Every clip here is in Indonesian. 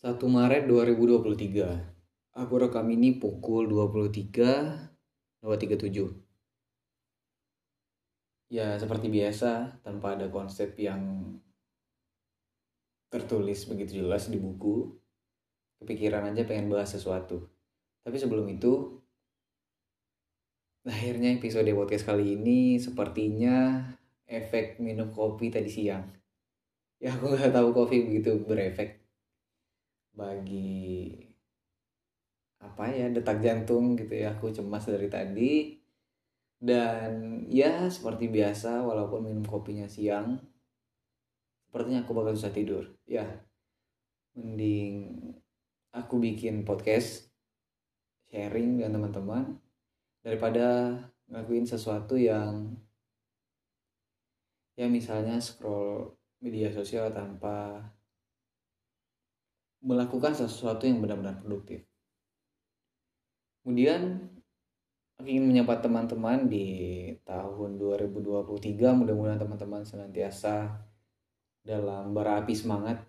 1 Maret 2023 Aku rekam ini pukul 23.37 Ya seperti biasa tanpa ada konsep yang tertulis begitu jelas di buku Kepikiran aja pengen bahas sesuatu. Tapi sebelum itu Akhirnya episode podcast kali ini sepertinya efek minum kopi tadi siang. Ya aku gak tahu kopi begitu berefek bagi apa ya detak jantung gitu ya aku cemas dari tadi. Dan ya seperti biasa walaupun minum kopinya siang sepertinya aku bakal susah tidur. Ya mending aku bikin podcast sharing dengan teman-teman daripada ngakuin sesuatu yang ya misalnya scroll media sosial tanpa melakukan sesuatu yang benar-benar produktif. Kemudian aku ingin menyapa teman-teman di tahun 2023 mudah-mudahan teman-teman senantiasa dalam berapi semangat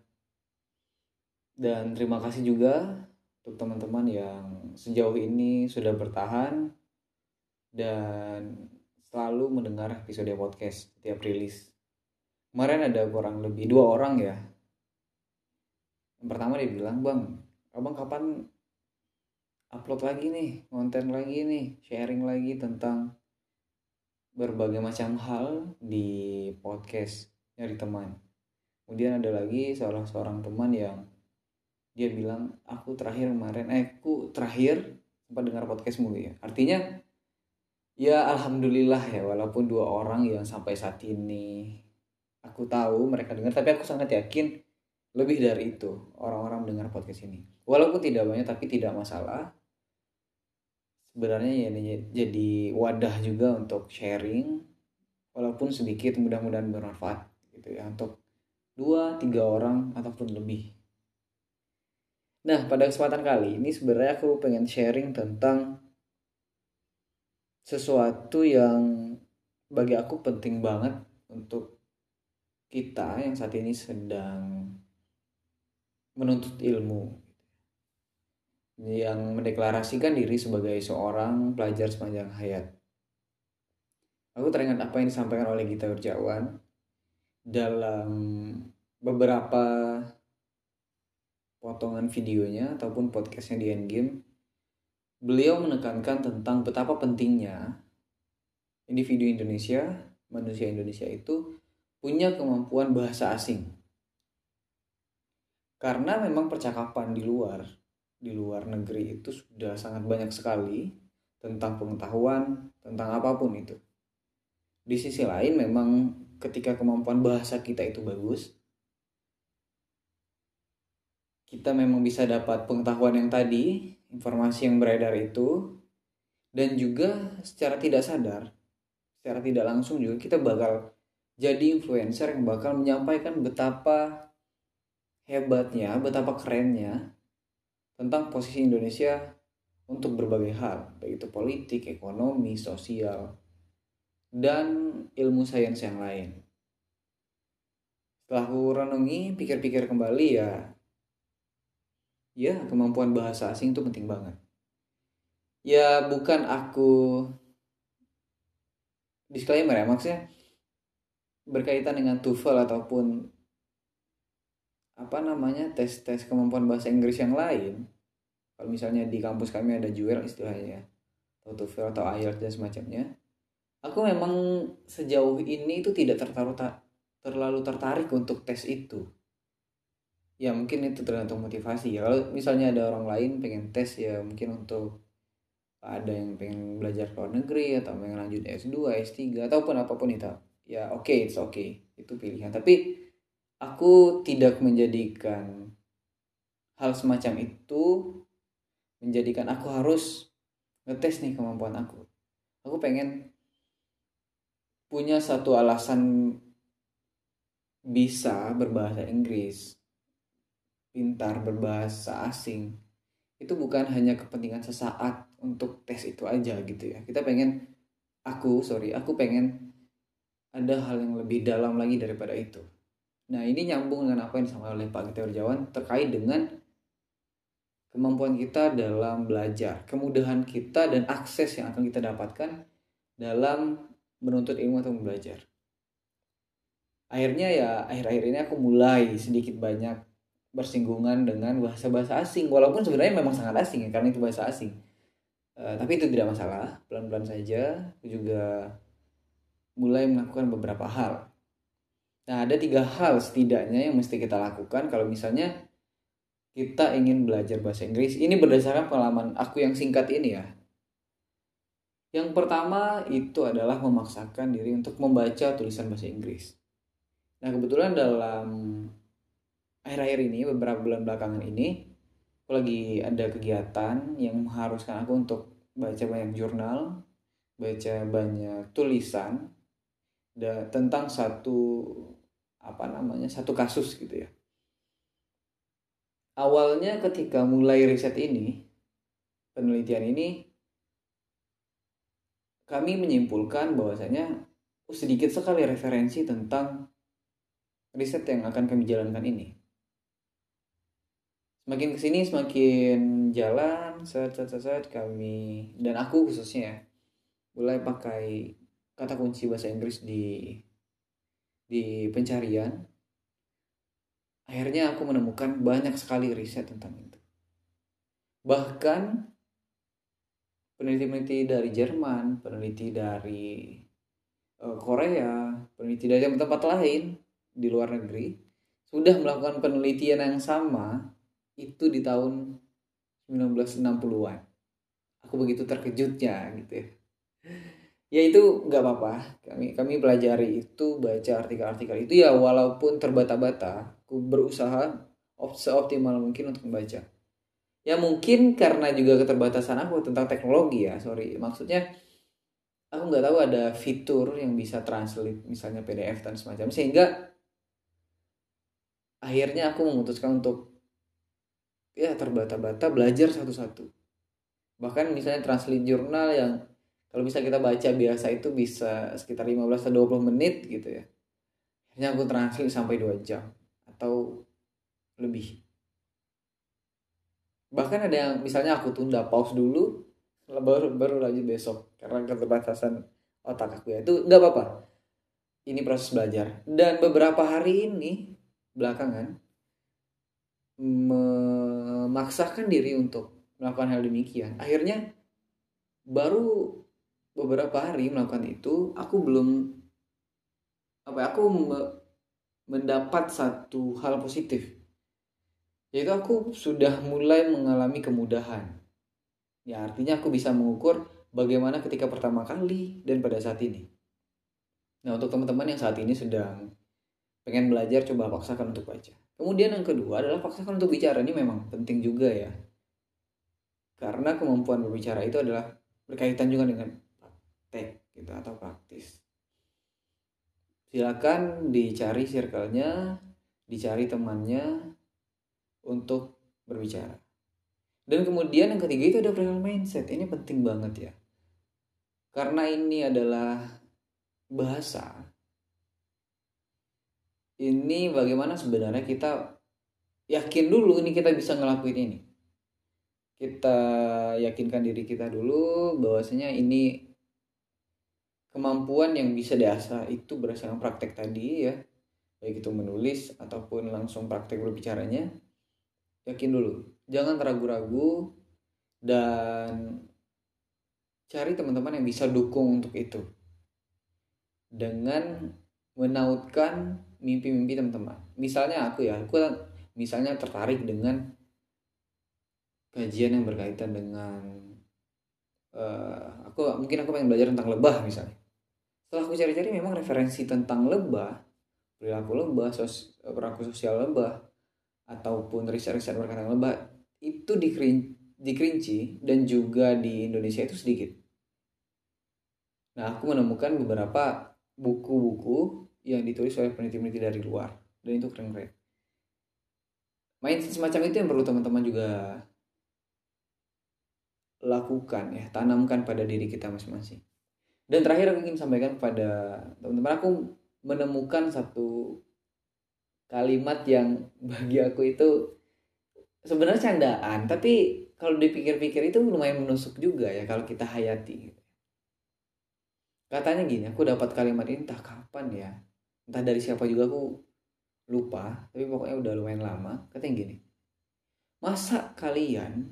dan terima kasih juga untuk teman-teman yang sejauh ini sudah bertahan dan selalu mendengar episode podcast setiap rilis. Kemarin ada kurang lebih dua orang ya yang pertama dia bilang bang abang kapan upload lagi nih konten lagi nih sharing lagi tentang berbagai macam hal di podcast dari teman. Kemudian ada lagi salah seorang teman yang dia bilang aku terakhir kemarin eh aku terakhir sempat dengar podcastmu ya. Artinya ya alhamdulillah ya walaupun dua orang yang sampai saat ini aku tahu mereka dengar tapi aku sangat yakin lebih dari itu orang-orang mendengar podcast ini. Walaupun tidak banyak tapi tidak masalah. Sebenarnya ya ini jadi wadah juga untuk sharing. Walaupun sedikit mudah-mudahan bermanfaat gitu ya untuk dua tiga orang ataupun lebih. Nah pada kesempatan kali ini sebenarnya aku pengen sharing tentang sesuatu yang bagi aku penting banget untuk kita yang saat ini sedang menuntut ilmu yang mendeklarasikan diri sebagai seorang pelajar sepanjang hayat. Aku teringat apa yang disampaikan oleh Gita Urjawan dalam beberapa potongan videonya ataupun podcastnya di Endgame. Beliau menekankan tentang betapa pentingnya individu Indonesia, manusia Indonesia itu punya kemampuan bahasa asing karena memang percakapan di luar di luar negeri itu sudah sangat banyak sekali tentang pengetahuan tentang apa pun itu. Di sisi lain memang ketika kemampuan bahasa kita itu bagus kita memang bisa dapat pengetahuan yang tadi informasi yang beredar itu dan juga secara tidak sadar secara tidak langsung juga kita bakal jadi influencer yang bakal menyampaikan betapa hebatnya, betapa kerennya tentang posisi Indonesia untuk berbagai hal, baik itu politik, ekonomi, sosial, dan ilmu sains yang lain. Setelah aku renungi, pikir-pikir kembali ya, ya kemampuan bahasa asing itu penting banget. Ya bukan aku disclaimer ya maksudnya berkaitan dengan TOEFL ataupun apa namanya tes tes kemampuan bahasa Inggris yang lain. Kalau misalnya di kampus kami ada jual istilahnya atau TOEFL atau IELTS dan semacamnya. Aku memang sejauh ini itu tidak tertaruh tak terlalu tertarik untuk tes itu. Ya mungkin itu tergantung motivasi ya. Kalau misalnya ada orang lain pengen tes ya mungkin untuk ada yang pengen belajar ke luar negeri atau pengen lanjut S2, S3 ataupun apa pun itu. Ya oke okay, it's okay. Itu pilihan. Tapi aku tidak menjadikan hal semacam itu menjadikan aku harus ngetes nih kemampuan aku. Aku pengen punya satu alasan bisa berbahasa Inggris, pintar berbahasa asing. Itu bukan hanya kepentingan sesaat untuk tes itu aja gitu ya. Kita pengen aku, sorry, aku pengen ada hal yang lebih dalam lagi daripada itu. Nah ini nyambung dengan apa yang disampaikan oleh Pak Gita Jawan terkait dengan kemampuan kita dalam belajar, kemudahan kita dan akses yang akan kita dapatkan dalam menuntut ilmu atau belajar. Akhirnya ya akhir-akhir ini aku mulai sedikit banyak bersinggungan dengan bahasa-bahasa asing walaupun sebenarnya memang sangat asing ya karena itu bahasa asing. Uh, tapi itu tidak masalah, pelan-pelan saja aku juga mulai melakukan beberapa hal. Nah, ada tiga hal setidaknya yang mesti kita lakukan kalau misalnya kita ingin belajar bahasa Inggris. Ini berdasarkan pengalaman aku yang singkat ini ya. Yang pertama itu adalah memaksakan diri untuk membaca tulisan bahasa Inggris. Nah kebetulan dalam akhir-akhir ini, beberapa bulan belakangan ini, aku lagi ada kegiatan yang mengharuskan aku untuk baca banyak jurnal, baca banyak tulisan tentang satu apa namanya satu kasus gitu ya awalnya ketika mulai riset ini, penelitian ini, kami menyimpulkan bahwasanya oh, sedikit sekali referensi tentang riset yang akan kami jalankan ini. Semakin ke sini semakin jalan, set, set, kami dan aku khususnya mulai pakai kata kunci bahasa Inggris di di pencarian akhirnya aku menemukan banyak sekali riset tentang itu. Bahkan peneliti-peneliti dari Jerman, peneliti dari uh, Korea, peneliti dari tempat lain di luar negeri sudah melakukan penelitian yang sama itu di tahun 1960-an. Aku begitu terkejutnya gitu ya. Ya itu nggak apa-apa. Kami kami pelajari itu baca artikel-artikel itu. Ya walaupun terbata-bata aku berusaha seoptimal mungkin untuk membaca. Ya mungkin karena juga keterbatasan aku tentang teknologi ya sorry. Maksudnya aku nggak tahu ada fitur yang bisa translate misalnya PDF dan semacam. Sehingga akhirnya aku memutuskan untuk ya terbata-bata belajar satu-satu. Bahkan misalnya translate jurnal yang kalau bisa kita baca biasa itu bisa sekitar 15 atau 20 menit gitu ya. Akhirnya aku translate sampai 2 jam atau lebih. Bahkan ada yang misalnya aku tunda pause dulu baru baru lanjut besok. Karena keterbatasan otak aku ya. Itu nggak apa-apa. Ini proses belajar. Dan beberapa hari ini belakangan memaksakan diri untuk melakukan hal demikian. Akhirnya baru beberapa hari melakukan itu aku belum apa ya, aku mendapat satu hal positif. Yaitu aku sudah mulai mengalami kemudahan. Ya artinya aku bisa mengukur bagaimana ketika pertama kali dan pada saat ini. Nah untuk teman-teman yang saat ini sedang pengen belajar coba paksakan untuk baca. Kemudian yang kedua adalah paksakan untuk bicara. Ini memang penting juga ya. Karena kemampuan berbicara itu adalah berkaitan juga dengan praktek gitu atau praktis silakan dicari circle-nya, dicari temannya untuk berbicara. Dan kemudian yang ketiga itu ada perihal mindset. Ini penting banget ya. Karena ini adalah bahasa. Ini bagaimana sebenarnya kita yakin dulu ini kita bisa ngelakuin ini. Kita yakinkan diri kita dulu bahwasanya ini kemampuan yang bisa diasah itu berdasarkan praktek tadi ya. Baik itu menulis ataupun langsung praktek berbicaranya. Yakin dulu jangan ragu-ragu dan cari teman-teman yang bisa dukung untuk itu. Dengan menautkan mimpi-mimpi teman-teman. Misalnya aku ya aku misalnya tertarik dengan kajian yang berkaitan dengan uh, aku mungkin aku pengen belajar tentang lebah misalnya setelah aku cari-cari memang referensi tentang lebah perilaku lebah sos, perilaku sosial lebah ataupun riset-riset berkaitan lebah itu dikerinci dan juga di Indonesia itu sedikit. Nah aku menemukan beberapa buku-buku yang ditulis oleh peneliti-peneliti dari luar dan itu keren-keren. Mindset semacam itu yang perlu teman-teman juga lakukan ya tanamkan pada diri kita masing-masing dan terakhir aku ingin sampaikan kepada teman-teman aku menemukan satu kalimat yang bagi aku itu sebenarnya candaan tapi kalau dipikir-pikir itu lumayan menusuk juga ya kalau kita hayati. Katanya gini aku dapat kalimat ini entah kapan ya. Entah dari siapa juga aku lupa tapi pokoknya udah lumayan lama. Katanya gini masa kalian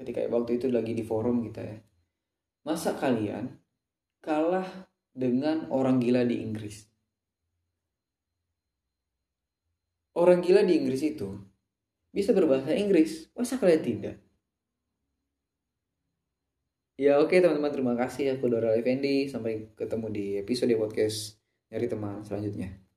ketika waktu itu lagi di forum kita ya masa kalian kalah dengan orang gila di Inggris. Orang gila di Inggris itu bisa berbahasa Inggris masa kalian tidak? Ya oke teman-teman terima kasih. Aku Dora Effendi. Sampai ketemu di episode podcast dari teman selanjutnya.